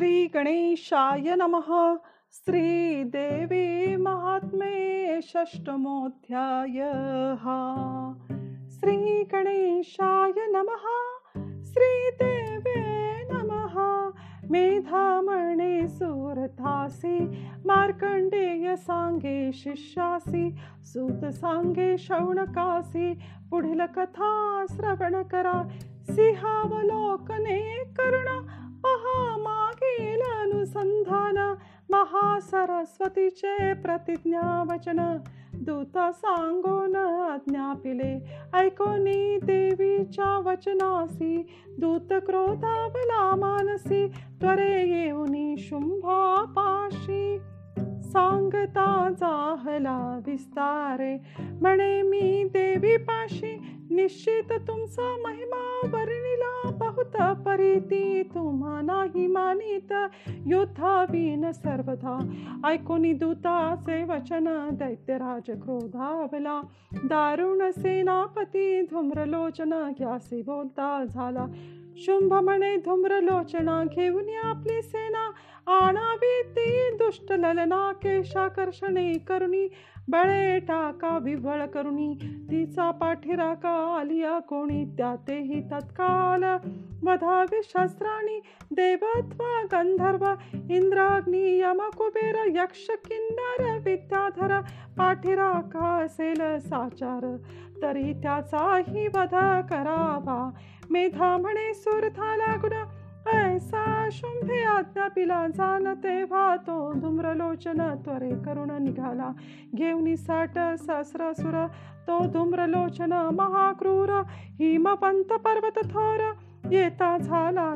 श्री गणेशाय नमः। श्रीदेवी महात्मे षष्टमोऽध्याय श्री गणेशाय नमः। श्रीदेवे नमः। मेधामणे सुरथासि। मार्कंडेय सांगे शिष्यासी। सूत सांगे शौणकासी पुढील कथा श्रवण करा। सिंहावलोकने करुणा। पहा अनुसंधान महासरस्वतीचे प्रतिज्ञा वचन दूत सांगून आज्ञापिले ऐकोनी देवीच्या वचनासी. दूत क्रोधावला मानसी त्वरे येऊनी शुंभा पाशी सांगता जाहला विस्तारे म्हणे मी देवी पाशी निश्चित तुमचा महिमा वर्णिला बहुत परिती तुम्हा नाही मानित. युद्धावीन सर्वधा ऐकोनी दूताचे वचन दैत्यराज क्रोधावला. दारुण सेनापती धूम्रलोचन घ्यासी बोलता झाला. शुंभ म्हणे धूम्रलोचना घेऊन आपली सेना. आणावी ती दुष्ट ललना केशाकर्षणे करुणी बळे टाका विव्हळ करुणी. तिचा पाठीराका आलिया कोणी त्यातेही तत्काल. वधावी शस्त्राणी देवत्वा गंधर्व. इंद्राग्नी यम कुबेर यक्ष किन्नर विद्याधर. पाठीराका असेल साचार? तरी त्याचाही वध करावा. मेधा म्हणे सुरथा लागून ऐसा शुंभे आज्ञा पिला. जाण तेव्हा तो धूम्रलोचन त्वरे करुण निघाला. घेऊन साठ सहस्रसुर तो धूम्रलोचन महाक्रूर. हिमपंत पर्वत थोर येता झाला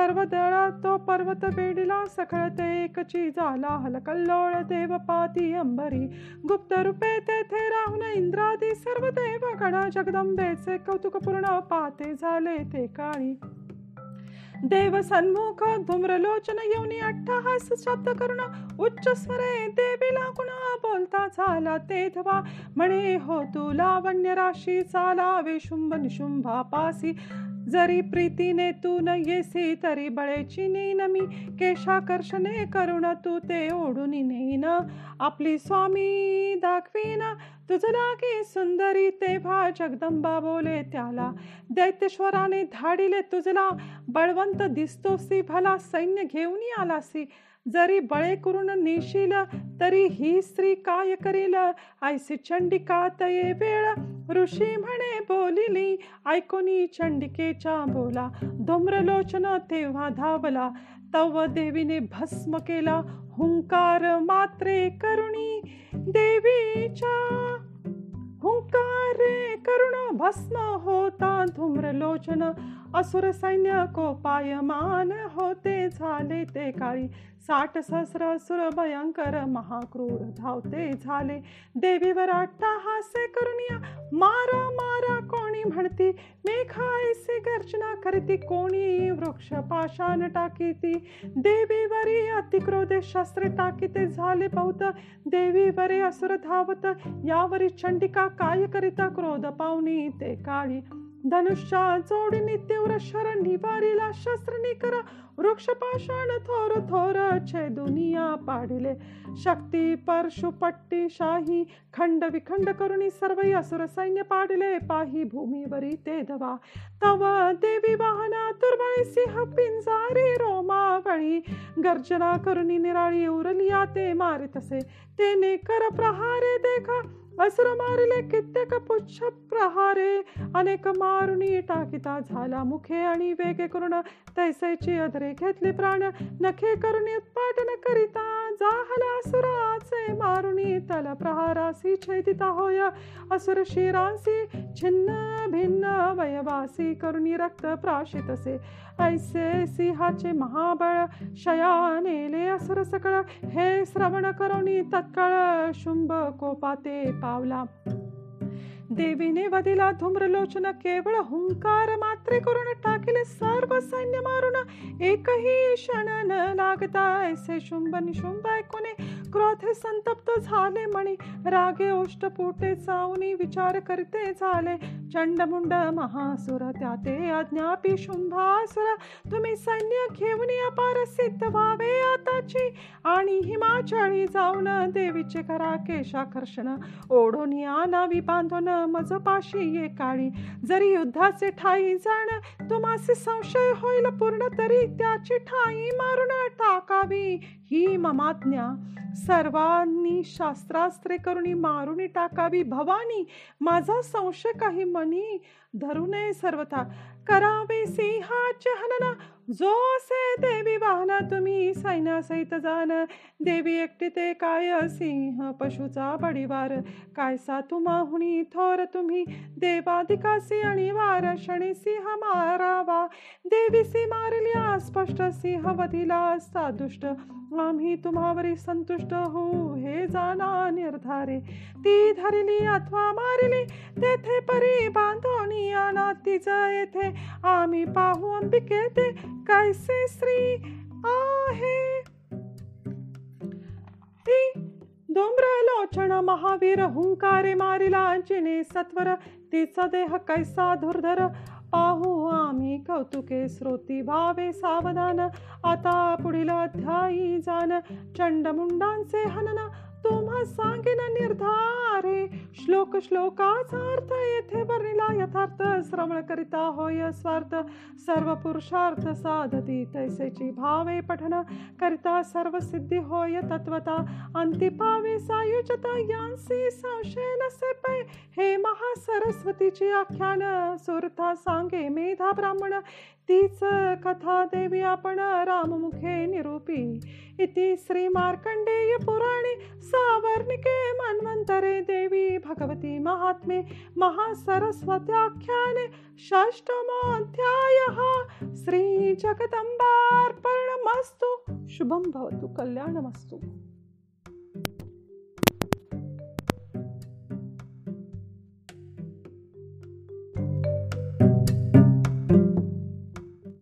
सर्व दळा तो पर्वत बेडिला सखळ एकची झाला हलकल्लोळ देव पाती अंबरी. गुप्त रूपे तेथे राहून इंद्रादी सर्व देव गण जगदंबेचे कौतुकपूर्ण पाते झाले ते काळी. देव सन्मुख धूम्रलोचन येऊनी अट्टहास शब्द करून उच्च स्वरे देवी लागून बोलता झाला ते धवा म्हणे हो तू लावण्य राशी चाला शुंभ निशुंभा पासी जरी प्रीतीने तू न येसी तरी बळेची नेन मी. केशाकर्षणे करुण तू ते ओढून नेईन. आपली स्वामी दाखवीन. तुझं लागे सुंदरी तेव्हा जगदंबा बोले त्याला. दैत्यश्वराने धाडिले तुझला. बळवंत दिसतोसी भला सैन्य घेऊन आलासी. जरी बळे करून नेशील तरी ही स्त्री काय करील? आयसी चंडिका तये वेळ. ऋषी म्हणे बोलिली ऐकोनी चंडिकेच्या बोला. धूम्रलोचन तेव्हा धावला. तव देवीने भस्म केला. हुंकार मात्रे करुणी. भस्म होता धूम्रलोचन असुर सैन्य कोपायमान होते झाले ते काळी. साठ सहस्र असुर भयंकर महाक्रूर धावते झाले. देवीवर अट्टाहासे करून मारा मारा कोणी म्हणती मेघायसी गर्जना करती कोणी वृक्ष पाषाण टाकीती. देवीवरी अतिक्रोधे शस्त्र टाकीते झाले बहुत देवीवरी असुर धावत यावरी चंडिका काय करिता क्रोध पावनी ते काळी धनुष्या जोडणी तीव्र शरण निवारीला शस्त्र निकर वृक्ष पाषाण थोर थोर छे दुनिया पाडिले. शक्ती परशुपट्टी शाही खंड विखंड करुणी सर्व असुर सैन्य पाडिले. पाही भूमीवरी ते धवा तव देवी वाहना दुर्बळी सिंह पिंजारी रोमावळी. गर्जना करुणी निराळी उरलिया ते मारितसे. तेने कर प्रहारे देखा. असुर मारले कित्येक पुच्छ प्रहारे अनेक मारुणी टाकिता झाला मुखे आणि वेगे करून तैसेची अधरे घेतले प्राण नखे करून उत्पाटन करिता. जाहला असुराचे मारुणी तल प्रहारासी छेदिता होय। असुर शिरांसी छिन्न भिन्न वयवासी करुणी रक्त प्राशितसे। ऐसे सिंहाचे महाबळ शयानेले असुर सकळ। हे श्रवण करुणी तत्काळ शुंभ कोपाते पावला। देवीने वदिला धूम्रलोचन केवळ हुंकार मात्रे करून टाकिले सर्व सैन्य मारून एकही क्षण न लागता ऐसे शुंभ निशुंभ ऐकूने क्रोधे संतप्त झाले म्हणे रागे ओष्ट पोटे चावणी विचार करते झाले. चंडमुंड महासुर त्या ते अज्ञापी शुंभासुर. तुम्ही सैन्य घेऊन अपार सिद्ध व्हावे आताची. आणि हिमाचळी जाऊन देवीचे करा केशाकर्षण. ओढून या नावी बांधून मज पाशी ये काळी. जरी युद्धाचे ठाई जाण तुम्हाचे संशय होईल पूर्ण तरी त्याची ठाई मारून टाकावी. ही ममाज्ञा सर्वांनी शास्त्रास्त्रे करुणी मारुनी टाकावी भवानी माझा संशय काही मनी धरू नये सर्वथा. करावे सिंहाचे हनन जो असे देवी वाहना तुम्ही सैन्यासहित जाण। देवी एकटी ते काय सिंह पशुचा बडीवार। काय सा तुम्हाहुनी थोर तुम्ही। देवाधिकासी आणि वार शनी सिंह मारावा। देवीसी मारल्या स्पष्ट सिंह वधिला सादुष्ट आम्ही तुम्हावरी संतुष्ट हो हे जाना निर्धारे। ती धरली अथवा मारली तेथे परी बांधोणी आणा तिचं येथे। आम्ही पाहू अंबिके ते कैसे स्त्री आहे? ती लोचन महावीर हुंकारे मारिला जिने सत्वर तिचा देह कैसा धुर्धर पाहू आम्ही कौतुके श्रोती भावे सावधान. आता पुढील अध्यायी जाण चंडमुंडांचे हनन तुम्हा सांगेन निर्धारे. श्लोक श्लोकाचा अर्थ येथे वर्णिला यथार्थ श्रवण करिता होय स्वार्थ. सर्व पुरुषार्थ साधती तैसेची भावे पठन करिता सर्व सिद्धी होय तत्वता. अंतिपावे सायुजता यांसी संशय नसे पै हे महासरस्वतीची आख्यान सुरथा सांगे मेधा ब्राह्मण. तीच कथा देवी आपण राममुखे निरूपी. इति श्री मार्कंडेय पुराणे सावर्णिके मन्वन्तरे देवी भगवती महात्मे महासरस्वत्याख्याने षष्टमोऽध्यायः श्रीजगदम्बार्पणमस्तु. शुभं भवतु कल्याणमस्तु.